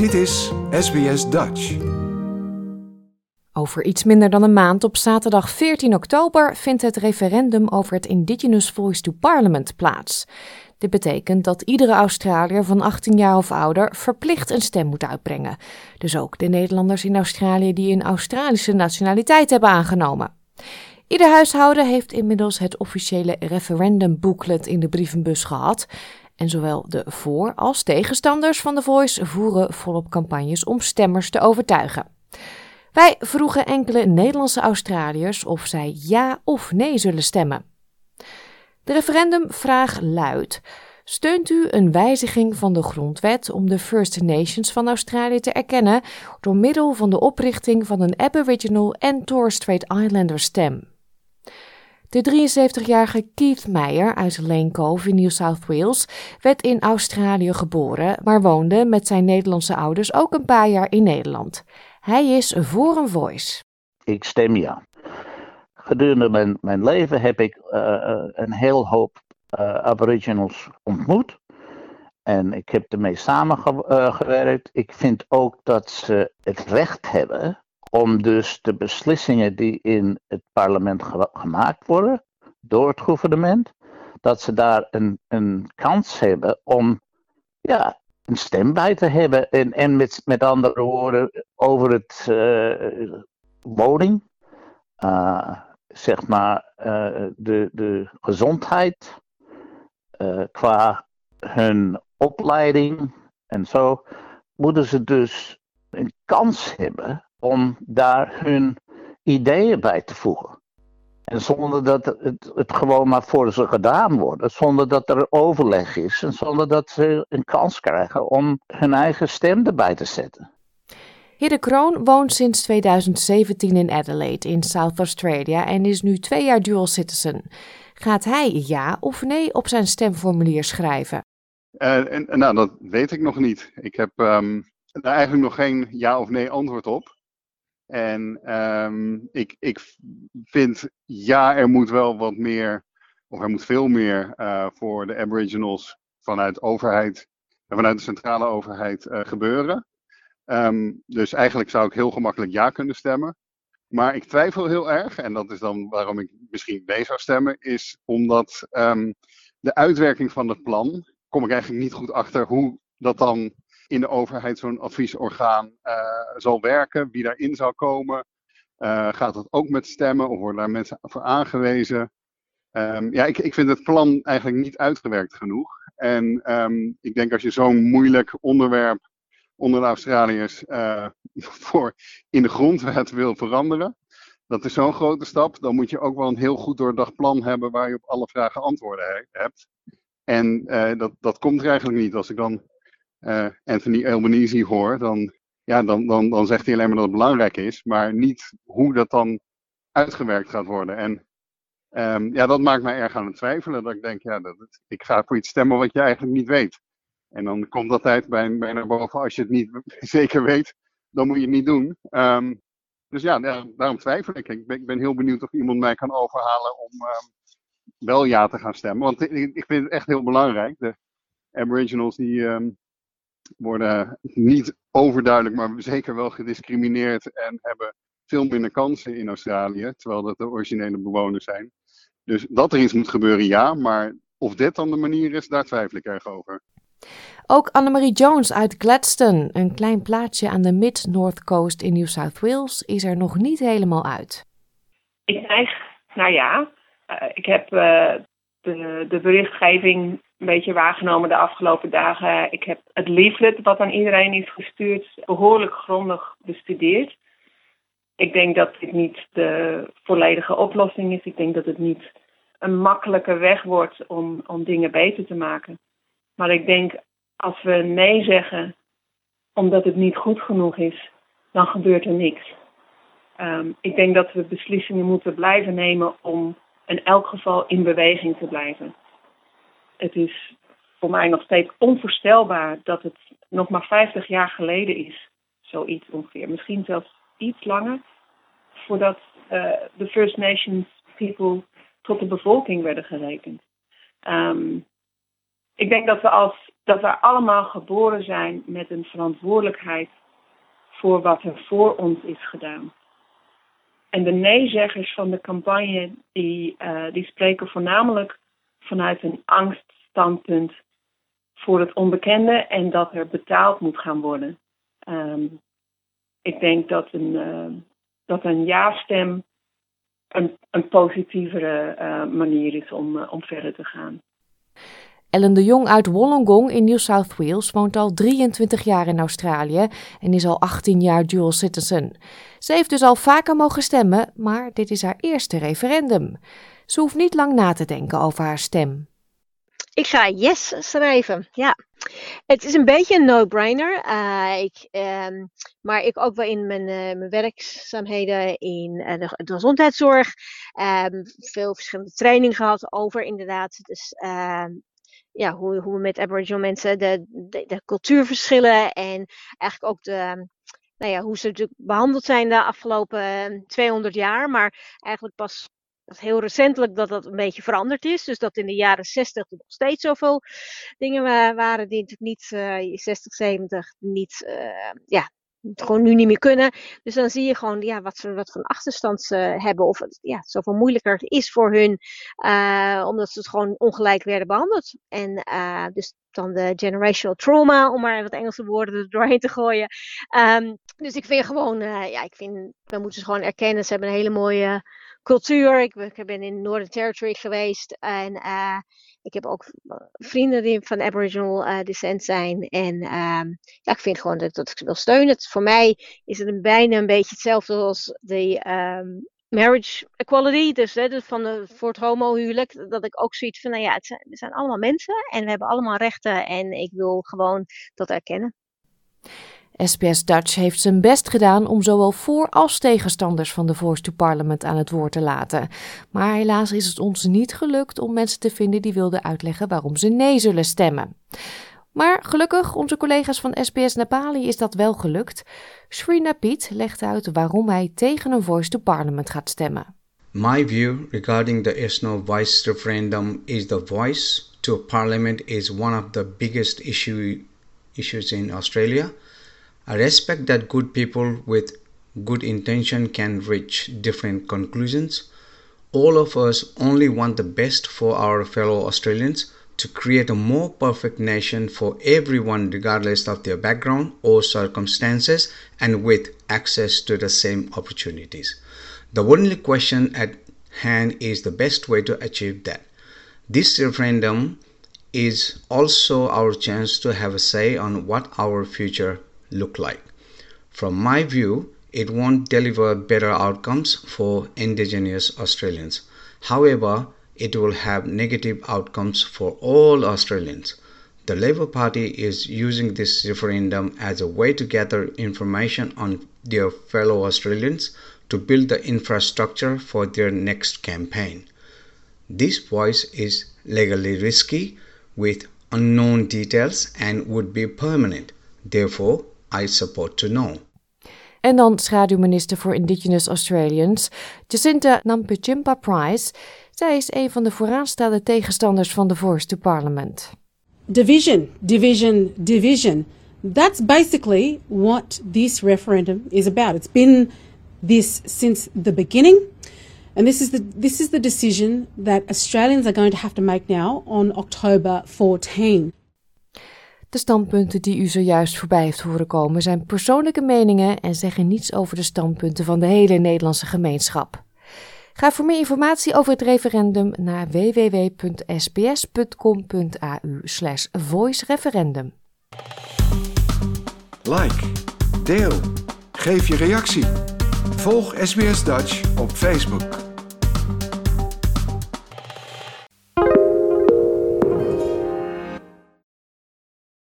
Dit is SBS Dutch. Over iets minder dan een maand, op zaterdag 14 oktober, vindt het referendum over het Indigenous Voice to Parliament plaats. Dit betekent dat iedere Australiër van 18 jaar of ouder verplicht een stem moet uitbrengen. Dus ook de Nederlanders in Australië die een Australische nationaliteit hebben aangenomen. Ieder huishouden heeft inmiddels het officiële referendumbooklet in de brievenbus gehad. En zowel de voor- als tegenstanders van de Voice voeren volop campagnes om stemmers te overtuigen. Wij vroegen enkele Nederlandse Australiërs of zij ja of nee zullen stemmen. De referendumvraag luidt: Steunt u een wijziging van de grondwet om de First Nations van Australië te erkennen door middel van de oprichting van een Aboriginal en Torres Strait Islander stem? De 73-jarige Keith Meyer uit Lane in New South Wales werd in Australië geboren, maar woonde met zijn Nederlandse ouders ook een paar jaar in Nederland. Hij is voor een voice. Ik stem ja. Gedurende mijn, mijn leven heb ik uh, een heel hoop uh, Aboriginals ontmoet. En ik heb ermee samengewerkt. Ik vind ook dat ze het recht hebben om dus de beslissingen die in het parlement ge gemaakt worden door het gouvernement, dat ze daar een, een kans hebben om ja, een stem bij te hebben. En, en met, met andere woorden, over het uh, woning, uh, zeg maar, uh, de, de gezondheid, qua hun opleiding en zo, moeten ze dus een kans hebben om daar hun ideeën bij te voegen. En zonder dat het, het gewoon maar voor ze gedaan wordt. Zonder dat er overleg is. En zonder dat ze een kans krijgen om hun eigen stem erbij te zetten. Hidde Kroon woont sinds 2017 in Adelaide in South Australia en is nu twee jaar dual citizen. Gaat hij ja of nee op zijn stemformulier schrijven? Uh, en, nou, dat weet ik nog niet. Ik heb um, daar eigenlijk nog geen ja of nee antwoord op. En um, ik, ik vind, ja, er moet wel wat meer, of er moet veel meer uh, voor de Aboriginals vanuit overheid, vanuit de centrale overheid uh, gebeuren. Um, dus eigenlijk zou ik heel gemakkelijk ja kunnen stemmen. Maar ik twijfel heel erg, en dat is dan waarom ik misschien nee zou stemmen, is omdat um, de uitwerking van het plan, kom ik eigenlijk niet goed achter hoe dat dan in de overheid zo'n adviesorgaan uh, zal werken, wie daarin zal komen. Uh, gaat dat ook met stemmen of worden daar mensen voor aangewezen? Um, ja, ik, ik vind het plan eigenlijk niet uitgewerkt genoeg. En um, ik denk als je zo'n moeilijk onderwerp onder de Australiërs uh, voor in de grondwet wil veranderen, dat is zo'n grote stap. Dan moet je ook wel een heel goed doordacht plan hebben waar je op alle vragen antwoorden he hebt. En dat, dat komt er eigenlijk niet. Als ik dan uh, Anthony Albanese hoor, dan, ja, dan, dan, dan zegt hij alleen maar dat het belangrijk is, maar niet hoe dat dan uitgewerkt gaat worden. En um, ja, dat maakt mij erg aan het twijfelen. Dat ik denk, ja, dat ik ga voor iets stemmen wat je eigenlijk niet weet. En dan komt dat tijd bij, bij naar boven. Als je het niet zeker weet, dan moet je het niet doen. Um, dus ja, daarom twijfel ik. Ik ben, heel benieuwd of iemand mij kan overhalen om um, wel ja te gaan stemmen. Want ik, vind het echt heel belangrijk. De Aboriginals die, worden niet overduidelijk, maar zeker wel gediscrimineerd en hebben veel minder kansen in Australië, terwijl dat de originele bewoners zijn. Dus dat er iets moet gebeuren, ja, maar of dit dan de manier is, daar twijfel ik erg over. Ook Annemarie Jones uit Gladstone, een klein plaatsje aan de Mid-North Coast in New South Wales, is er nog niet helemaal uit. Ik neig, nou ja, uh, ik heb uh, de, de berichtgeving een beetje waargenomen de afgelopen dagen. Ik heb het leaflet wat aan iedereen is gestuurd behoorlijk grondig bestudeerd. Ik denk dat dit niet de volledige oplossing is. Ik denk dat het niet een makkelijke weg wordt om, om dingen beter te maken. Maar ik denk als we nee zeggen omdat het niet goed genoeg is, dan gebeurt er niks. Um, ik denk dat we beslissingen moeten blijven nemen om in elk geval in beweging te blijven. Het is voor mij nog steeds onvoorstelbaar dat het nog maar 50 jaar geleden is, zoiets ongeveer. Misschien zelfs iets langer, voordat uh, de First Nations people tot de bevolking werden gerekend. Um, ik denk dat we als dat we allemaal geboren zijn met een verantwoordelijkheid voor wat er voor ons is gedaan. En de neezeggers van de campagne, die, uh, die spreken voornamelijk vanuit een angststandpunt voor het onbekende en dat er betaald moet gaan worden. Um, ik denk dat een, uh, dat een ja-stem een, een positievere uh, manier is om, om verder te gaan. Ellen de Jong uit Wollongong in New South Wales woont al 23 jaar in Australië en is al 18 jaar dual citizen. Ze heeft dus al vaker mogen stemmen, maar dit is haar eerste referendum. Ze hoeft niet lang na te denken over haar stem. Ik ga yes schrijven, ja. Het is een beetje een no-brainer. Uh, ik, um, maar ik ook wel in mijn, uh, mijn werkzaamheden in uh, de, gezondheidszorg. Um, veel verschillende trainingen gehad over inderdaad. Dus ehm, ja, hoe, hoe we met Aboriginal mensen de, de, de, cultuurverschillen en eigenlijk ook de, nou ja, hoe ze natuurlijk behandeld zijn de afgelopen 200 jaar. Maar eigenlijk pas heel recentelijk dat dat een beetje veranderd is. Dus dat in de jaren 60 er nog steeds zoveel dingen waren die natuurlijk niet, uh, 60, 70, niet, uh, ja, gewoon nu niet meer kunnen. Dus dan zie je gewoon ja, wat ze wat van achterstand ze hebben. Of het ja, zoveel moeilijker het is voor hun. Uh, omdat ze het gewoon ongelijk werden behandeld. En uh, dus dan de generational trauma, om maar wat Engelse woorden er doorheen te gooien. Um, dus ik vind gewoon, uh, ja, ik vind, we moeten ze gewoon erkennen. Ze hebben een hele mooie cultuur. Ik, ik ben in Northern Territory geweest. En ik heb ook vrienden die van Aboriginal uh, descent zijn. En um, ja, ik vind gewoon dat, dat ik wil steunen. Voor mij is het een, bijna een beetje hetzelfde als de um, marriage equality. Dus, hè, van de, voor het homohuwelijk. Dat ik ook zoiets van, nou ja, het zijn, zijn allemaal mensen. En we hebben allemaal rechten. En ik wil gewoon dat erkennen. SBS Dutch heeft zijn best gedaan om zowel voor- als tegenstanders van de Voice to Parliament aan het woord te laten. Maar helaas is het ons niet gelukt om mensen te vinden die wilden uitleggen waarom ze nee zullen stemmen. Maar gelukkig, onze collega's van SBS Nepali is dat wel gelukt. Srina Piet legt uit waarom hij tegen een Voice to Parliament gaat stemmen. My view regarding the yes no voice referendum is the voice to parliament is one of the biggest issue, issues in Australia. I respect that good people with good intention can reach different conclusions. All of us only want the best for our fellow Australians to create a more perfect nation for everyone, regardless of their background or circumstances, and with access to the same opportunities. The only question at hand is the best way to achieve that. This referendum is also our chance to have a say on what our future look like. From my view, it won't deliver better outcomes for Indigenous Australians. However, it will have negative outcomes for all Australians. The Labour Party is using this referendum as a way to gather information on their fellow Australians to build the infrastructure for their next campaign. This voice is legally risky with unknown details and would be permanent. Therefore, I support to know. En dan schaduwminister voor Indigenous Australians, Jacinta Nampijinpa Price. Zij is een van de vooraanstaande tegenstanders van de Voice to Parliament. Division, division, division. That's basically what this referendum is about. It's been this since the beginning. And this is the this is the decision that Australians are going to have to make now on October 14. De standpunten die u zojuist voorbij heeft horen komen zijn persoonlijke meningen en zeggen niets over de standpunten van de hele Nederlandse gemeenschap. Ga voor meer informatie over het referendum naar www.sbs.com.au voicereferendum. Like, deel, geef je reactie. Volg SBS Dutch op Facebook.